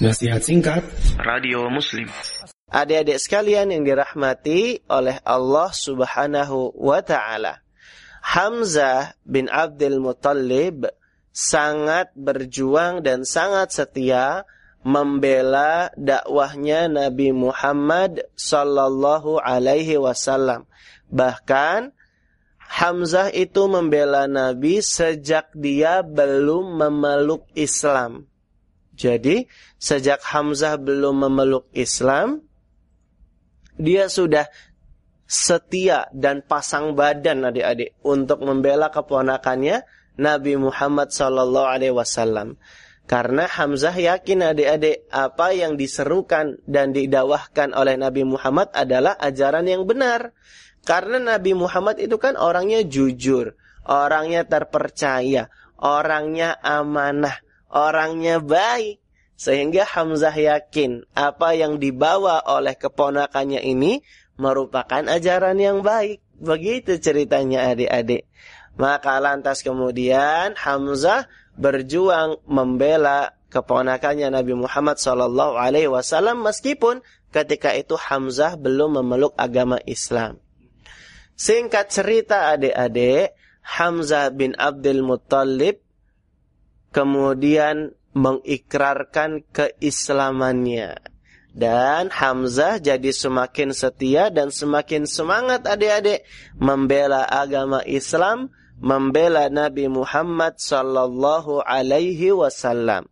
Nasihat singkat Radio Muslim. Adik-adik sekalian yang dirahmati oleh Allah Subhanahu wa taala. Hamzah bin Abdul Muttalib sangat berjuang dan sangat setia membela dakwahnya Nabi Muhammad sallallahu alaihi wasallam. Bahkan Hamzah itu membela Nabi sejak dia belum memeluk Islam. Jadi, sejak Hamzah belum memeluk Islam, dia sudah setia dan pasang badan adik-adik untuk membela keponakannya Nabi Muhammad sallallahu alaihi wasallam. Karena Hamzah yakin adik-adik apa yang diserukan dan didawahkan oleh Nabi Muhammad adalah ajaran yang benar. Karena Nabi Muhammad itu kan orangnya jujur, orangnya terpercaya, orangnya amanah, orangnya baik. Sehingga Hamzah yakin apa yang dibawa oleh keponakannya ini merupakan ajaran yang baik. Begitu ceritanya adik-adik. Maka lantas kemudian Hamzah berjuang membela keponakannya Nabi Muhammad Wasallam meskipun ketika itu Hamzah belum memeluk agama Islam. Singkat cerita adik-adik, Hamzah bin Abdul Muttalib kemudian mengikrarkan keislamannya. Dan Hamzah jadi semakin setia dan semakin semangat adik-adik membela agama Islam, membela Nabi Muhammad sallallahu alaihi wasallam.